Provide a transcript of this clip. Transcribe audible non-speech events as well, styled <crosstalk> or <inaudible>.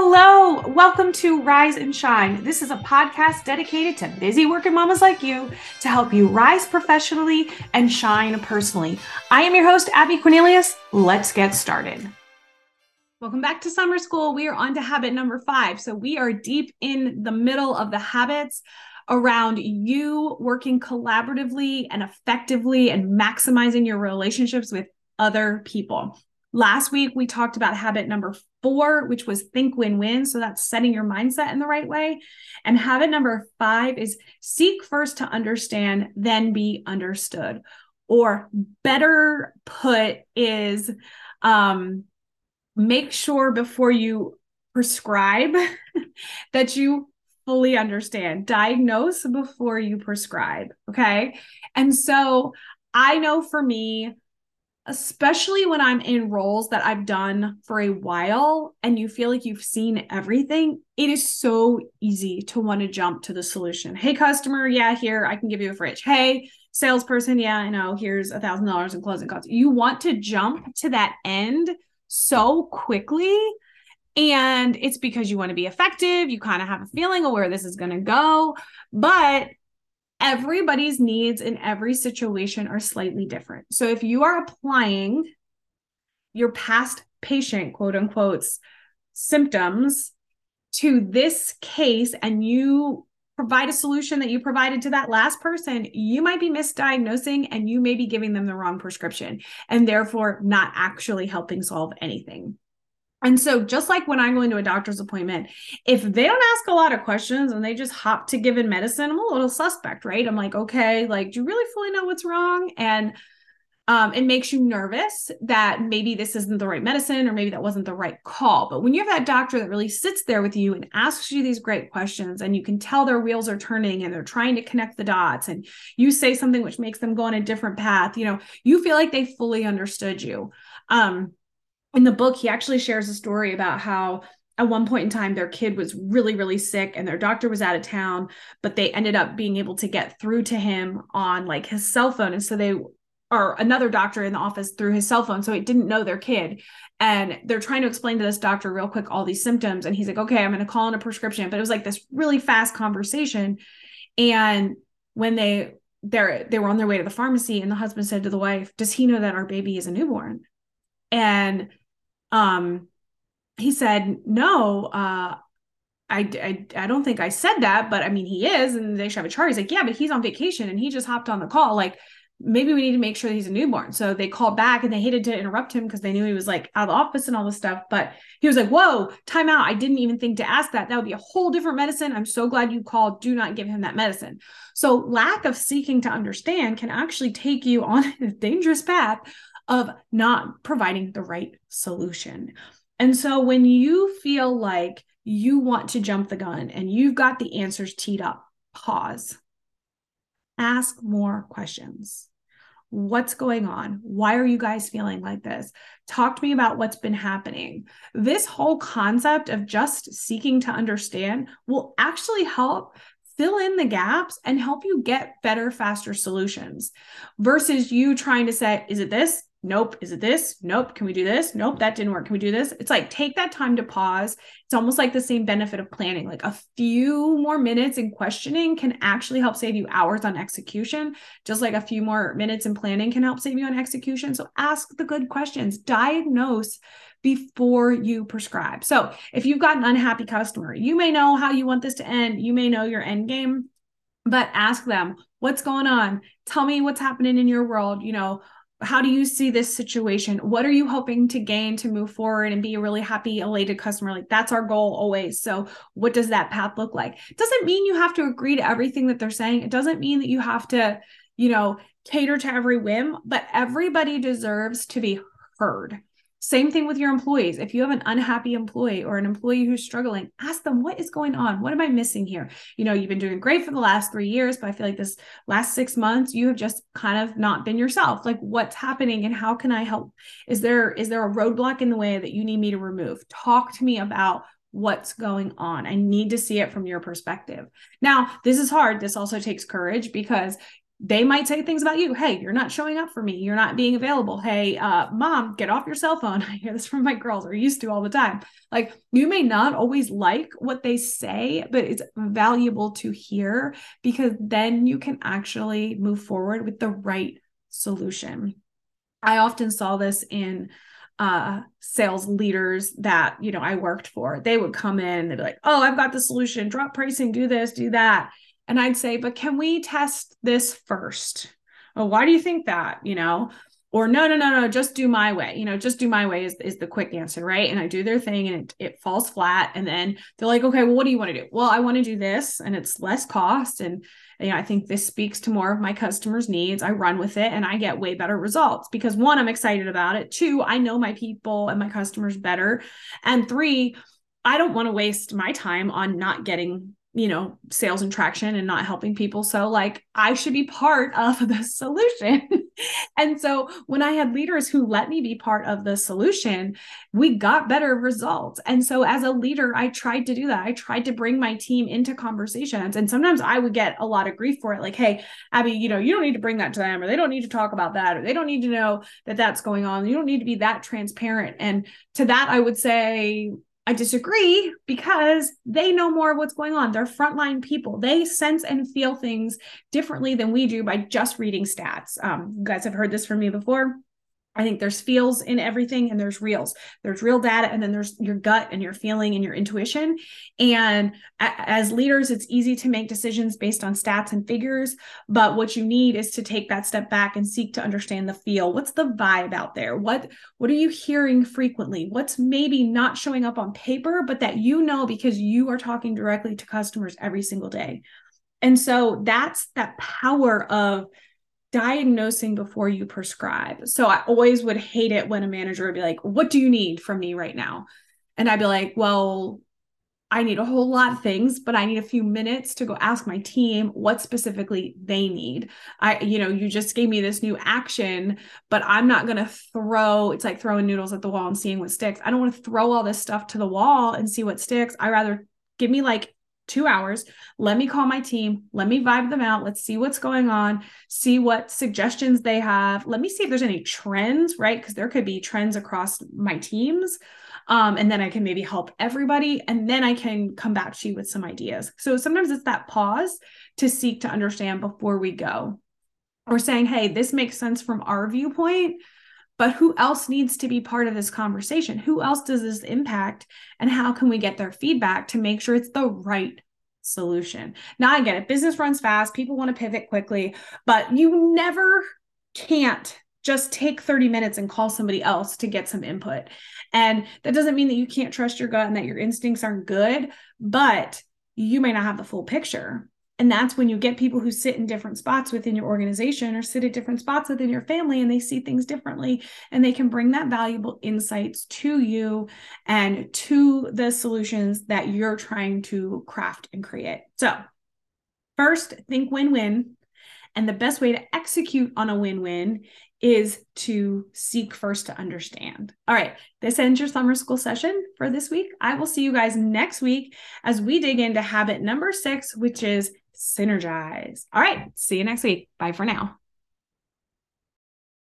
Hello, welcome to Rise and Shine. This is a podcast dedicated to busy working mamas like you to help you rise professionally and shine personally. I am your host, Abby Cornelius. Let's get started. Welcome back to summer school. We are on to habit number five. So, we are deep in the middle of the habits around you working collaboratively and effectively and maximizing your relationships with other people. Last week, we talked about habit number four, which was think win win. So that's setting your mindset in the right way. And habit number five is seek first to understand, then be understood. Or better put, is um, make sure before you prescribe <laughs> that you fully understand. Diagnose before you prescribe. Okay. And so I know for me, especially when I'm in roles that I've done for a while and you feel like you've seen everything, it is so easy to want to jump to the solution. Hey, customer, yeah, here, I can give you a fridge. Hey, salesperson, yeah, I know, here's a thousand dollars in closing costs. You want to jump to that end so quickly. And it's because you want to be effective. You kind of have a feeling of where this is going to go. But everybody's needs in every situation are slightly different. So if you are applying your past patient, quote unquote, symptoms to this case and you provide a solution that you provided to that last person, you might be misdiagnosing and you may be giving them the wrong prescription and therefore not actually helping solve anything. And so, just like when I go into a doctor's appointment, if they don't ask a lot of questions and they just hop to giving medicine, I'm a little suspect, right? I'm like, okay, like, do you really fully know what's wrong? And um, it makes you nervous that maybe this isn't the right medicine or maybe that wasn't the right call. But when you have that doctor that really sits there with you and asks you these great questions, and you can tell their wheels are turning and they're trying to connect the dots, and you say something which makes them go on a different path, you know, you feel like they fully understood you. Um, in the book, he actually shares a story about how at one point in time their kid was really really sick and their doctor was out of town but they ended up being able to get through to him on like his cell phone. And so they or another doctor in the office through his cell phone so he didn't know their kid. And they're trying to explain to this doctor real quick all these symptoms. And he's like okay i'm going to call in a prescription. But it was like this really fast conversation. And when they they're they were on their way to the pharmacy and the husband said to the wife does he know that our baby is a newborn? And um he said no uh I, I I don't think I said that, but I mean he is, and they should have. He's like, yeah, but he's on vacation and he just hopped on the call. Like maybe we need to make sure he's a newborn. So they called back and they hated to interrupt him because they knew he was like out of the office and all this stuff. But he was like, whoa, time out. I didn't even think to ask that. That would be a whole different medicine. I'm so glad you called. Do not give him that medicine. So lack of seeking to understand can actually take you on <laughs> a dangerous path of not providing the right solution. And so when you feel like you want to jump the gun and you've got the answers teed up, pause. Ask more questions. What's going on? Why are you guys feeling like this? Talk to me about what's been happening. This whole concept of just seeking to understand will actually help fill in the gaps and help you get better, faster solutions versus you trying to say, is it this? Nope. Is it this? Nope. Can we do this? Nope. That didn't work. Can we do this? It's like take that time to pause. It's almost like the same benefit of planning. Like a few more minutes in questioning can actually help save you hours on execution, just like a few more minutes in planning can help save you on execution. So ask the good questions, diagnose before you prescribe. So if you've got an unhappy customer, you may know how you want this to end, you may know your end game, but ask them, what's going on? Tell me what's happening in your world. You know, how do you see this situation? What are you hoping to gain to move forward and be a really happy elated customer? Like that's our goal always. So what does that path look like? It doesn't mean you have to agree to everything that they're saying. It doesn't mean that you have to you know cater to every whim but everybody deserves to be heard same thing with your employees. If you have an unhappy employee or an employee who's struggling, ask them, what is going on? What am I missing here? You know, you've been doing great for the last three years, but I feel like this last six months, you have just kind of not been yourself. Like what's happening and how can I help? Is there, is there a roadblock in the way that you need me to remove? Talk to me about what's going on. I need to see it from your perspective. Now, this is hard. This also takes courage because they might say things about you. Hey, you're not showing up for me. You're not being available. Hey, uh, mom, get off your cell phone. <laughs> I hear this from my girls are used to all the time. Like you may not always like what they say, but it's valuable to hear because then you can actually move forward with the right solution. I often saw this in uh sales leaders that you know I worked for. They would come in, they'd be like, "Oh, I've got the solution. Drop pricing, do this, do that." And I'd say, "But can we test this first? Oh, why do you think that? You know, or no no no no just do my way. You know just do my way is, is the quick answer right? And i do their thing and it, it falls flat. And then they're like okay well what do you want to do? Well i want to do this and it's less cost and you know i think this speaks to more of my customers needs. I run with it and i get way better results. Because one i'm excited about it. Two i know my people and my customers better. And three i don't want to waste my time on not getting you know sales and traction and not helping people. So like i should be part of <laughs> the solution. And so when i had leaders who let me be part of the solution we got better results. And so as a leader i tried to do that. I tried to bring my team into conversations. And sometimes i would get a lot of grief for it like hey abby you know you don't need to bring that to them or they don't need to talk about that or they don't need to know that that's going on. You don't need to be that transparent. And to that i would say I disagree because they know more of what's going on. They're frontline people. They sense and feel things differently than we do by just reading stats. Um, you guys have heard this from me before. I think there's feels in everything and there's reals. There's real data and then there's your gut and your feeling and your intuition. And as leaders, it's easy to make decisions based on stats and figures. But what you need is to take that step back and seek to understand the feel. What's the vibe out there? What, what are you hearing frequently? What's maybe not showing up on paper, but that you know because you are talking directly to customers every single day. And so that's that power of diagnosing before you prescribe. So I always would hate it when a manager would be like, What do you need from me right now? And I'd be like, Well, I need a whole lot of things, but I need a few minutes to go ask my team what specifically they need. I, you know, you just gave me this new action, but I'm not going to throw, it's like throwing noodles at the wall and seeing what sticks. I don't want to throw all this stuff to the wall and see what sticks. I rather give me like two hours. Let me call my team. Let me vibe them out. Let's see what's going on, see what suggestions they have. Let me see if there's any trends, right? Because there could be trends across my teams. Um, and then I can maybe help everybody. And then I can come back to you with some ideas. So sometimes it's that pause to seek to understand before we go. Or saying, hey, this makes sense from our viewpoint but who else needs to be part of this conversation? Who else does this impact? And how can we get their feedback to make sure it's the right solution? Now, I get it. Business runs fast. People want to pivot quickly, but you never can't just take 30 minutes and call somebody else to get some input. And that doesn't mean that you can't trust your gut and that your instincts aren't good, but you may not have the full picture. And that's when you get people who sit in different spots within your organization or sit at different spots within your family and they see things differently and they can bring that valuable insights to you and to the solutions that you're trying to craft and create. So, first, think win win. And the best way to execute on a win win is to seek first to understand. All right, this ends your summer school session for this week. I will see you guys next week as we dig into habit number six, which is synergize. All right, see you next week. Bye for now.